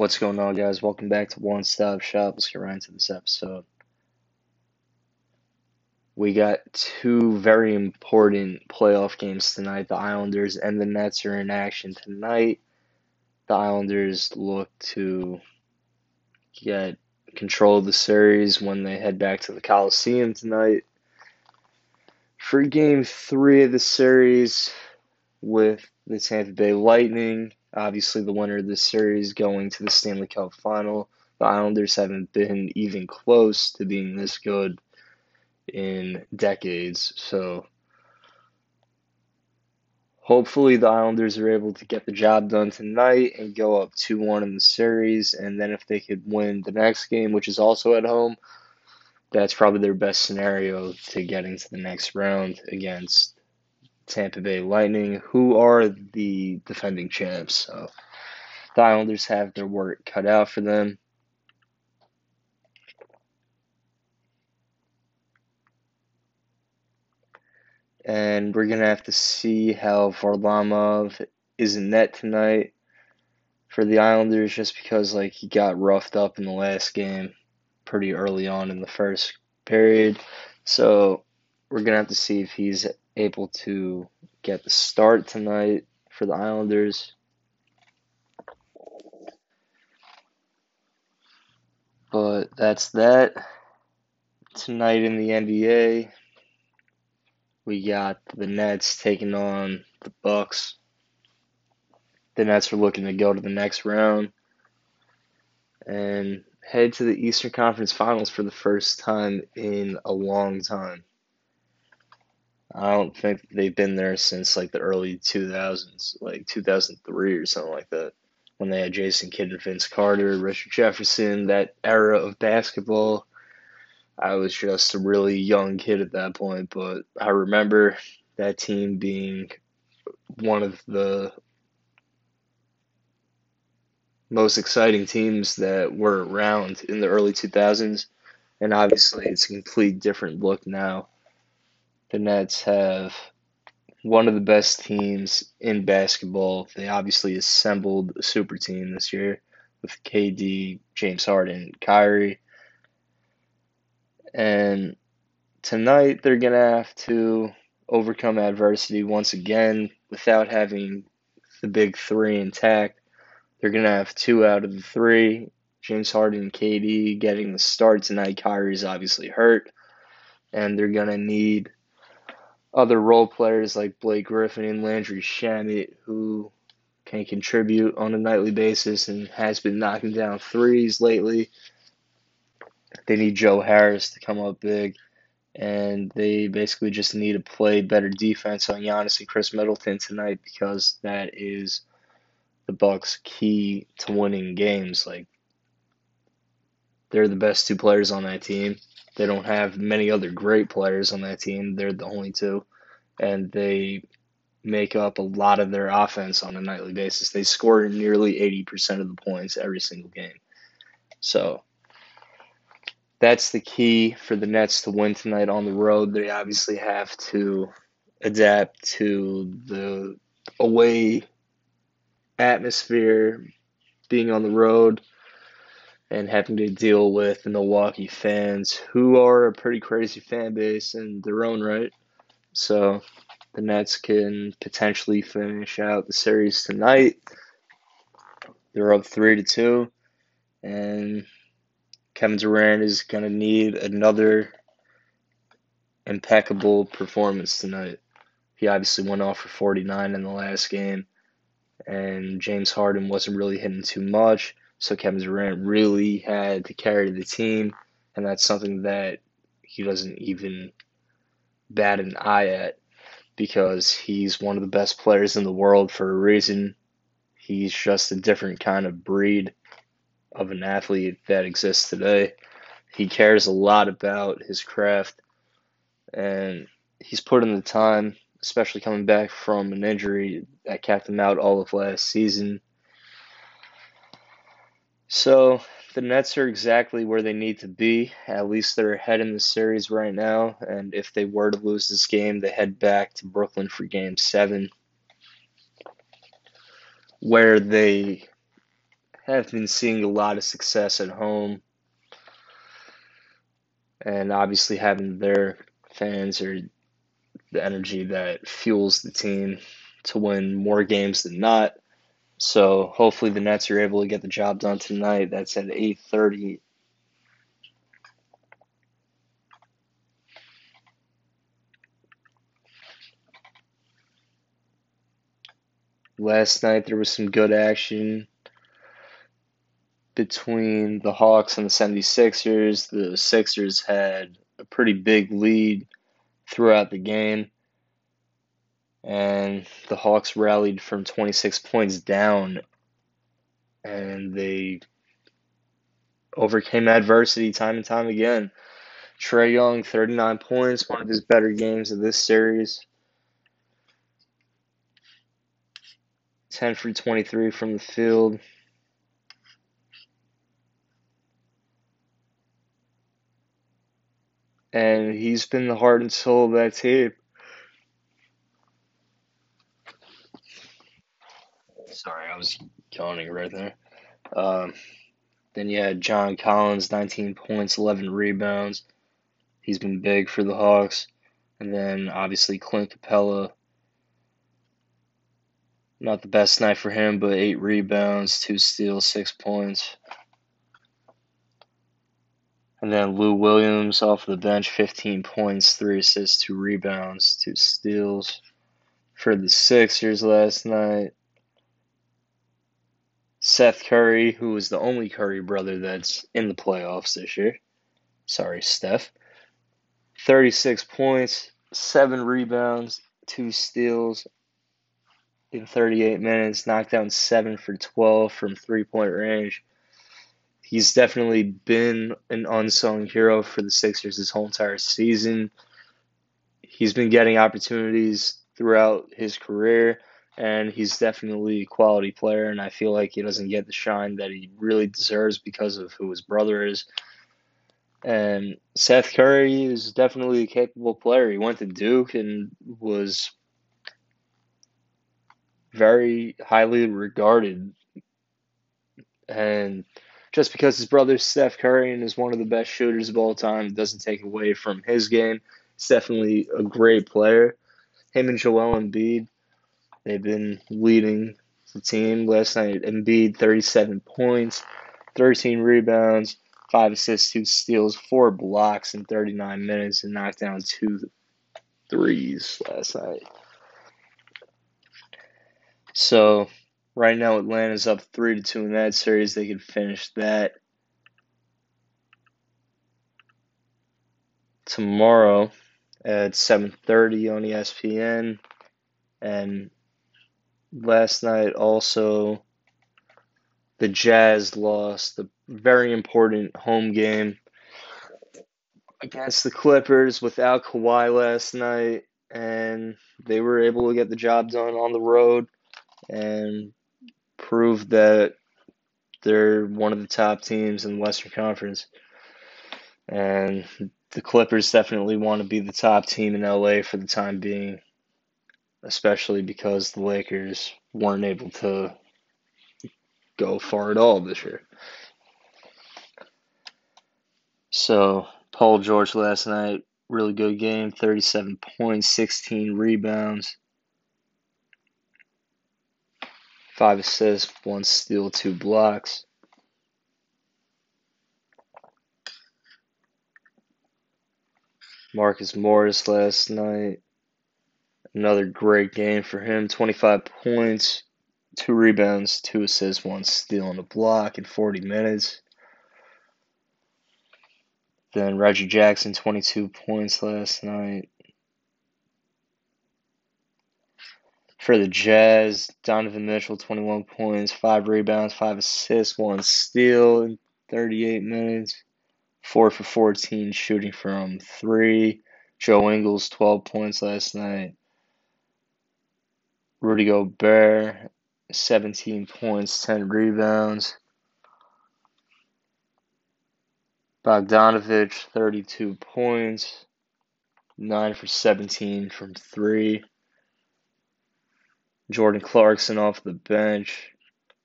What's going on, guys? Welcome back to One Stop Shop. Let's get right into this episode. We got two very important playoff games tonight. The Islanders and the Nets are in action tonight. The Islanders look to get control of the series when they head back to the Coliseum tonight. For game three of the series with the Tampa Bay Lightning, obviously the winner of this series going to the Stanley Cup final. The Islanders haven't been even close to being this good in decades. So hopefully the Islanders are able to get the job done tonight and go up 2 1 in the series. And then if they could win the next game, which is also at home, that's probably their best scenario to getting to the next round against Tampa Bay Lightning, who are the defending champs. So the Islanders have their work cut out for them. And we're going to have to see how Varlamov is in net tonight for the Islanders just because like he got roughed up in the last game pretty early on in the first period. So we're to have to see if he's able to get the start tonight for the Islanders. But that's that. Tonight in the NBA, we got the Nets taking on the Bucks. The Nets are looking to go to the next round and head to the Eastern Conference Finals for the first time in a long time. I don't think they've been there since like the early 2000s, like 2003 or something like that, when they had Jason Kidd and Vince Carter, Richard Jefferson, that era of basketball. I was just a really young kid at that point, but I remember that team being one of the most exciting teams that were around in the early 2000s. And obviously, it's a complete different look now the Nets have one of the best teams in basketball. They obviously assembled a super team this year with KD, James Harden, Kyrie. And tonight they're going to have to overcome adversity once again without having the big three intact. They're going to have two out of the three. James Harden and KD getting the start tonight. Kyrie's obviously hurt. And they're going to need other role players like Blake Griffin and Landry Shamet who can contribute on a nightly basis and has been knocking down threes lately. They need Joe Harris to come up big, and they basically just need to play better defense on Giannis and Khris Middleton tonight because that is the Bucks' key to winning games. Like they're the best two players on that team, they don't have many other great players on that team. They're the only two. And they make up a lot of their offense on a nightly basis. They score nearly 80% of the points every single game. So that's the key for the Nets to win tonight on the road. They obviously have to adapt to the away atmosphere, being on the road and having to deal with the Milwaukee fans, who are a pretty crazy fan base in their own right. So the Nets can potentially finish out the series tonight. They're up three to two, and Kevin Durant is going to need another impeccable performance tonight. He obviously went off for 49 in the last game, and James Harden wasn't really hitting too much. So Kevin Durant really had to carry the team, and that's something that he doesn't even bat an eye at because he's one of the best players in the world for a reason. He's just a different kind of breed of an athlete that exists today. He cares a lot about his craft, and he's put in the time, especially coming back from an injury that kept him out all of last season so the Nets are exactly where they need to be. At least they're ahead in the series right now. And if they were to lose this game, they head back to Brooklyn for game seven, where they have been seeing a lot of success at home. And obviously, having their fans or the energy that fuels the team to win more games than not. So hopefully the Nets are able to get the job done tonight. That's at 8:30 Last night there was some good action between the Hawks and the 76ers. The Sixers had a pretty big lead throughout the game, and the Hawks rallied from 26 points down, and they overcame adversity time and time again. Trae Young, 39 points, one of his better games of this series. 10 for 23 from the field. And he's been the heart and soul of that team. Sorry, I was yawning right there. Um, then you had John Collins, 19 points, 11 rebounds. He's been big for the Hawks. And then obviously Clint Capela. not the best night for him, but eight rebounds, two steals, six points. And then Lou Williams off the bench, 15 points, three assists, two rebounds, two steals for the Sixers last night. Seth Curry, who is the only Curry brother that's in the playoffs this year. Sorry, Steph. 36 points, seven rebounds, two steals, in 38 minutes, knocked down 7 for 12 from three point range. He's definitely been an unsung hero for the Sixers this whole entire season. He's been getting opportunities throughout his career, and he's definitely a quality player. And I feel like he doesn't get the shine that he really deserves because of who his brother is. And Seth Curry is definitely a capable player. He went to Duke and was very highly regarded. And just because his brother's Steph Curry and is one of the best shooters of all time doesn't take away from his game. He's definitely a great player. Him and Joel Embiid, they've been leading the team. Last night, Embiid, 37 points, 13 rebounds, 5 assists, 2 steals, 4 blocks in 39 minutes, and knocked down two threes last night. So right now Atlanta's up three to two in that series. They could finish that tomorrow at seven thirty on ESPN. And last night also the Jazz lost the very important home game against the Clippers without Kawhi last night, and they were able to get the job done on the road and prove that they're one of the top teams in the Western Conference. And the Clippers definitely want to be the top team in LA for the time being, especially because the Lakers weren't able to go far at all this year. So, Paul George last night, really good game 37 points, 16 rebounds. Five assists, one steal, two blocks. Marcus Morris last night. Another great game for him. 25 points, two rebounds, two assists, one steal, and a block in 40 minutes. Then Reggie Jackson, 22 points last night. For the Jazz, Donovan Mitchell, 21 points, 5 rebounds, 5 assists, 1 steal in 38 minutes. 4 for 14 shooting from 3. Joe Ingles, 12 points last night. Rudy Gobert, 17 points, 10 rebounds. Bogdanovich, 32 points, 9 for 17 from 3. Jordan Clarkson off the bench,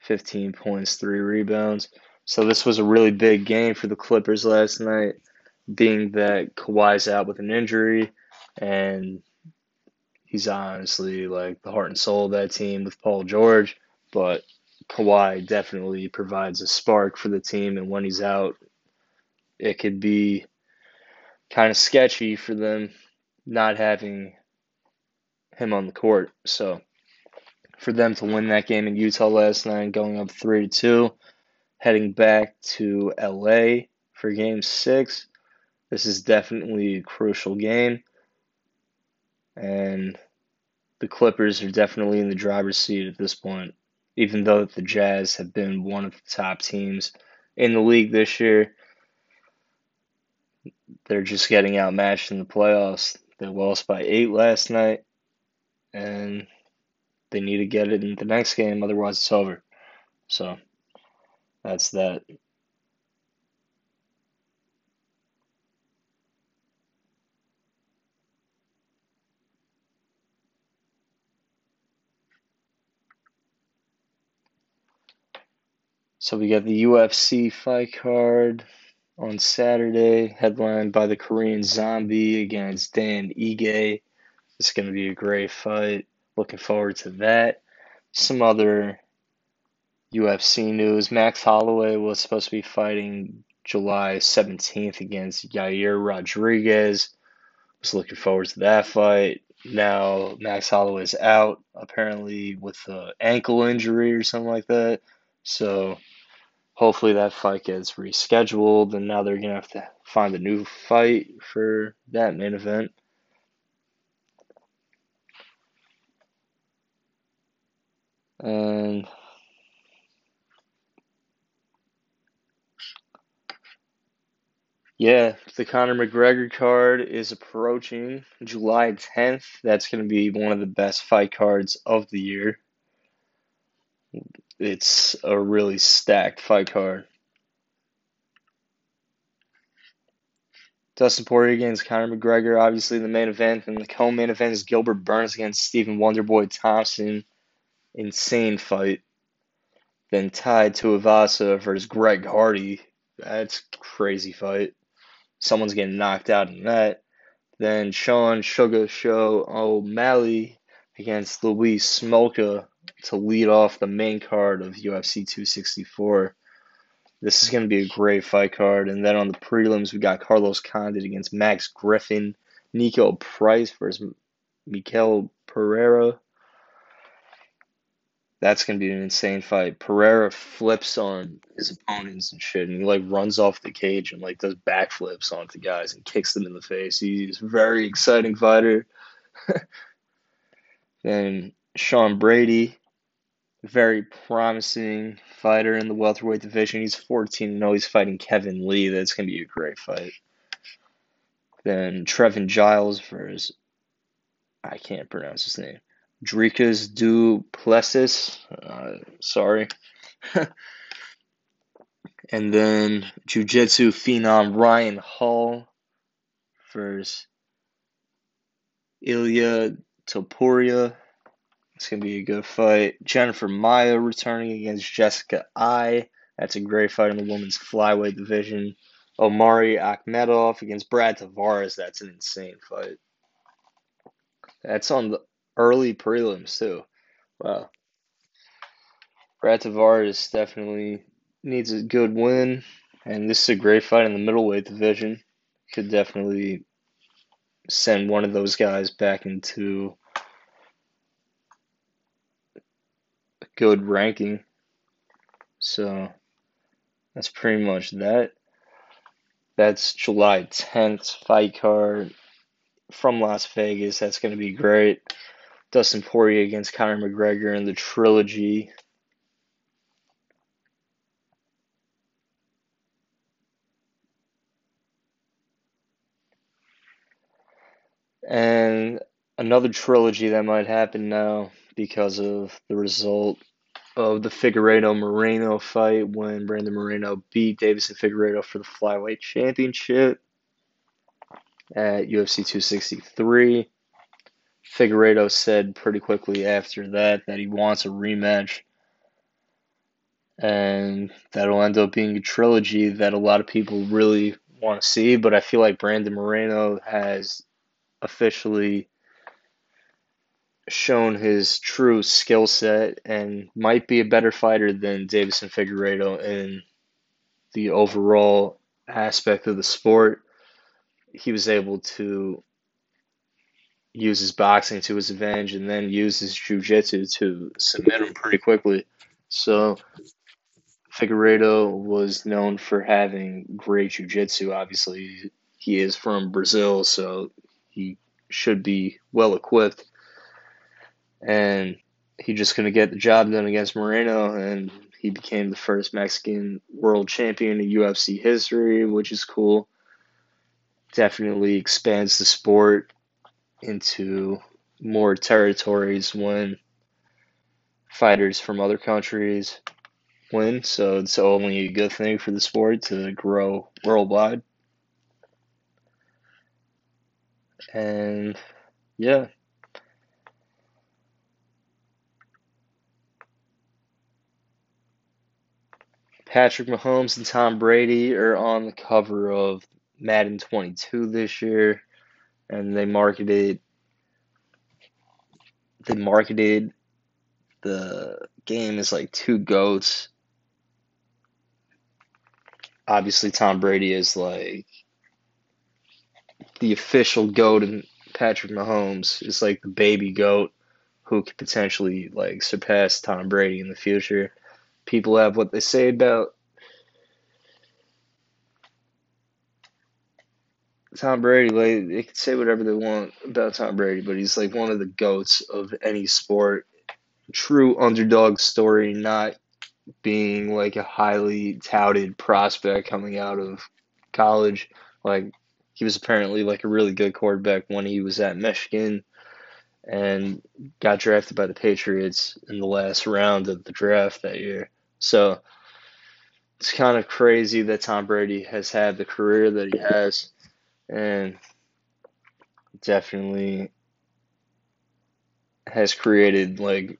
15 points, three rebounds. So this was a really big game for the Clippers last night, being that Kawhi's out with an injury, and he's honestly like the heart and soul of that team with Paul George. But Kawhi definitely provides a spark for the team, and when he's out, it could be kind of sketchy for them not having him on the court. So for them to win that game in Utah last night, going up three to two, heading back to LA for game six. This is definitely a crucial game. And the Clippers are definitely in the driver's seat at this point, even though the Jazz have been one of the top teams in the league this year. They're just getting outmatched in the playoffs. They lost by eight last night, and they need to get it in the next game, otherwise it's over. So that's that. So we got the UFC fight card on Saturday, headlined by the Korean Zombie against Dan Ige. It's going to be a great fight. Looking forward to that. Some other UFC news. Max Holloway was supposed to be fighting July 17th against Yair Rodriguez. Was looking forward to that fight. Now Max Holloway's out, apparently with an ankle injury or something like that. So hopefully that fight gets rescheduled, and now they're gonna have to find a new fight for that main event. And yeah, the Conor McGregor card is approaching July 10th. That's going to be one of the best fight cards of the year. It's a really stacked fight card. Dustin Poirier against Conor McGregor, obviously the main event, and the co-main event is Gilbert Burns against Stephen Wonderboy Thompson. Insane fight. Then Tai Tuivasa versus Greg Hardy. That's crazy fight. Someone's getting knocked out in that. Then Sean Sugar Show O'Malley against Louis Smolka to lead off the main card of UFC 264. This is going to be a great fight card. And then on the prelims, we got Carlos Condit against Max Griffin, Niko Price versus Mikael Pereira. That's going to be an insane fight. Pereira flips on his opponents and shit, and he like runs off the cage and like does backflips onto guys and kicks them in the face. He's a very exciting fighter. then Sean Brady very promising fighter in the welterweight division. He's 14 0. He's fighting Kevin Lee. That's going to be a great fight. Then Trevin Giles versus, I can't pronounce his name, Dricus du Plessis. Uh, sorry. and then Jiu Jitsu phenom Ryan Hall versus Ilya Topuria. It's going to be a good fight. Jennifer Maia returning against Jessica Eye. That's a great fight in the women's flyweight division. Omari Akhmedov against Brad Tavares. That's an insane fight. That's on the early prelims, too. Wow. Brad Tavares definitely needs a good win. And this is a great fight in the middleweight division. Could definitely send one of those guys back into good ranking. So that's pretty much that. That's July 10th fight card from Las Vegas. That's going to be great. Dustin Poirier against Conor McGregor in the trilogy. And another trilogy that might happen now because of the result of the Figueiredo Moreno fight when Brandon Moreno beat Deiveson Figueiredo for the flyweight championship at UFC 263. Figueiredo said pretty quickly after that that he wants a rematch. and that'll end up being a trilogy that a lot of people really want to see. But I feel like Brandon Moreno has officially shown his true skill set and might be a better fighter than Deiveson Figueiredo in the overall aspect of the sport. He was able to use his boxing to his advantage and then use his jiu-jitsu to submit him pretty quickly. So Figueiredo was known for having great jiu-jitsu. Obviously, he is from Brazil, so he should be well equipped. And he just couldn't get the job done against Moreno, and he became the first Mexican world champion in UFC history, which is cool. Definitely expands the sport into more territories when fighters from other countries win, so it's only a good thing for the sport to grow worldwide. And yeah. Patrick Mahomes and Tom Brady are on the cover of Madden 22 this year, and they marketed they marketed the game as like two goats obviously Tom Brady is like the official goat and Patrick Mahomes is like the baby goat who could potentially like surpass Tom Brady in the future. People have what they say about Tom Brady. Like they can say whatever they want about Tom Brady, but he's like one of the goats of any sport. True underdog story, not being like a highly touted prospect coming out of college. Like he was apparently like a really good quarterback when he was at Michigan and got drafted by the Patriots in the last round of the draft that year. So it's kind of crazy that Tom Brady has had the career that he has and definitely has created like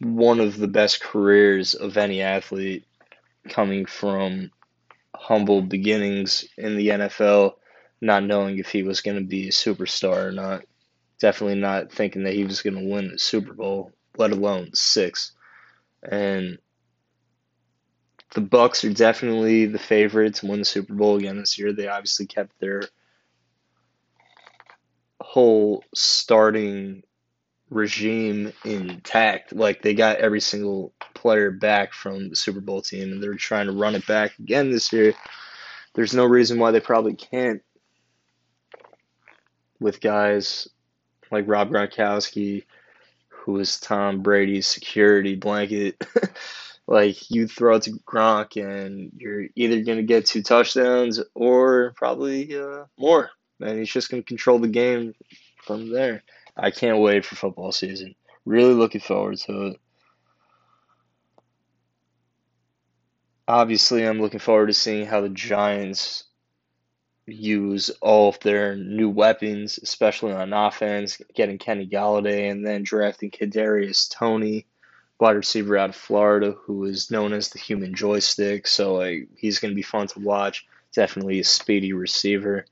one of the best careers of any athlete coming from humble beginnings in the NFL, not knowing if he was going to be a superstar or not. Definitely not thinking that he was going to win the Super Bowl, let alone six. And the Bucs are definitely the favorite to win the Super Bowl again this year. They obviously kept their whole starting regime intact. Like they got every single player back from the Super Bowl team, and they're trying to run it back again this year. There's no reason why they probably can't with guys like Rob Gronkowski, who is Tom Brady's security blanket. like you throw it to Gronk, and you're either gonna get two touchdowns or probably uh, more, and he's just gonna control the game from there. I can't wait for football season. Really looking forward to it. Obviously, I'm looking forward to seeing how the Giants use all of their new weapons, especially on offense, getting Kenny Golladay and then drafting Kadarius Toney, wide receiver out of Florida, who is known as the human joystick. So like he's going to be fun to watch. Definitely a speedy receiver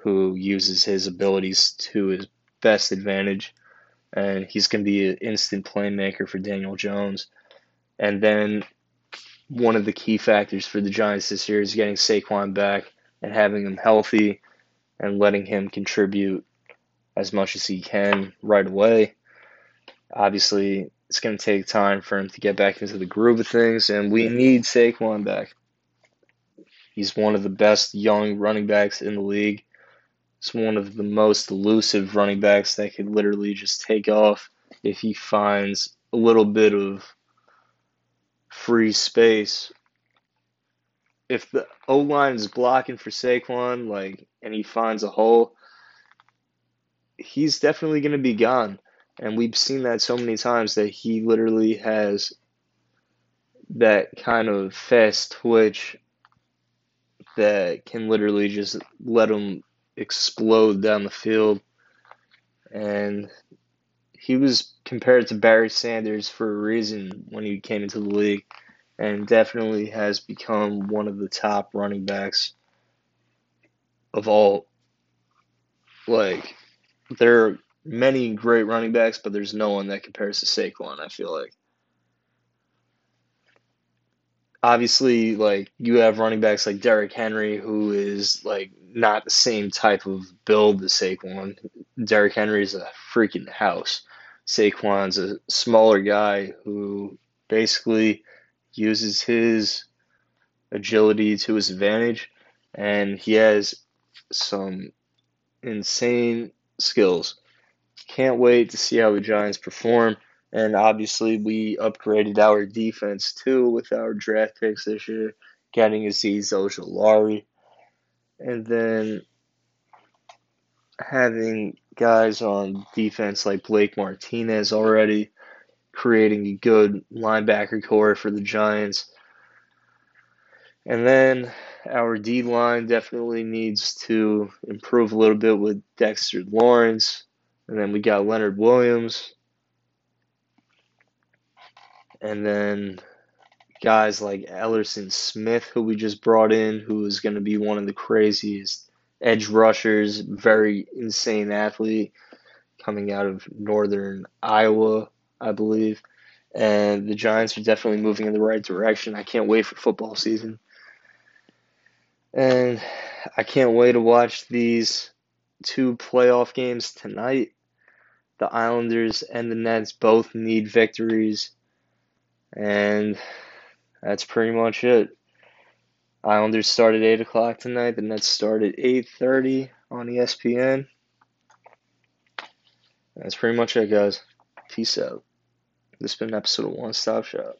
who uses his abilities to his best advantage, and he's going to be an instant playmaker for Daniel Jones. And then one of the key factors for the Giants this year is getting Saquon back and having him healthy and letting him contribute as much as he can right away. Obviously, it's going to take time for him to get back into the groove of things, and we need Saquon back. He's one of the best young running backs in the league. He's one of the most elusive running backs that could literally just take off if he finds a little bit of free space. If the O line is blocking for Saquon, like, and he finds a hole, he's definitely going to be gone. And we've seen that so many times that he literally has that kind of fast twitch that can literally just let him explode down the field. And he was compared to Barry Sanders for a reason when he came into the league, and definitely has become one of the top running backs of all. Like, there are many great running backs, but there's no one that compares to Saquon. I feel like. Obviously, like you have running backs like Derrick Henry, who is like not the same type of build as Saquon. Derrick Henry is a freaking house. Saquon's a smaller guy who basically uses his agility to his advantage, and he has some insane skills. Can't wait to see how the Giants perform. And obviously, we upgraded our defense too with our draft picks this year, getting Azeez Ojulari, and then having guys on defense like Blake Martinez already, creating a good linebacker corps for the Giants. And then our D line definitely needs to improve a little bit with Dexter Lawrence. And then we got Leonard Williams. And then guys like Elerson Smith, who we just brought in, who is going to be one of the craziest edge rushers, very insane athlete coming out of northern Iowa, I believe. And the Giants are definitely moving in the right direction. I can't wait for football season. And I can't wait to watch these two playoff games tonight. The Islanders and the Nets both need victories. And that's pretty much it. Islanders start at 8 o'clock tonight. The Nets start at 8.30 on ESPN. That's pretty much it, guys. Peace out. This has been an episode of One Stop Shop.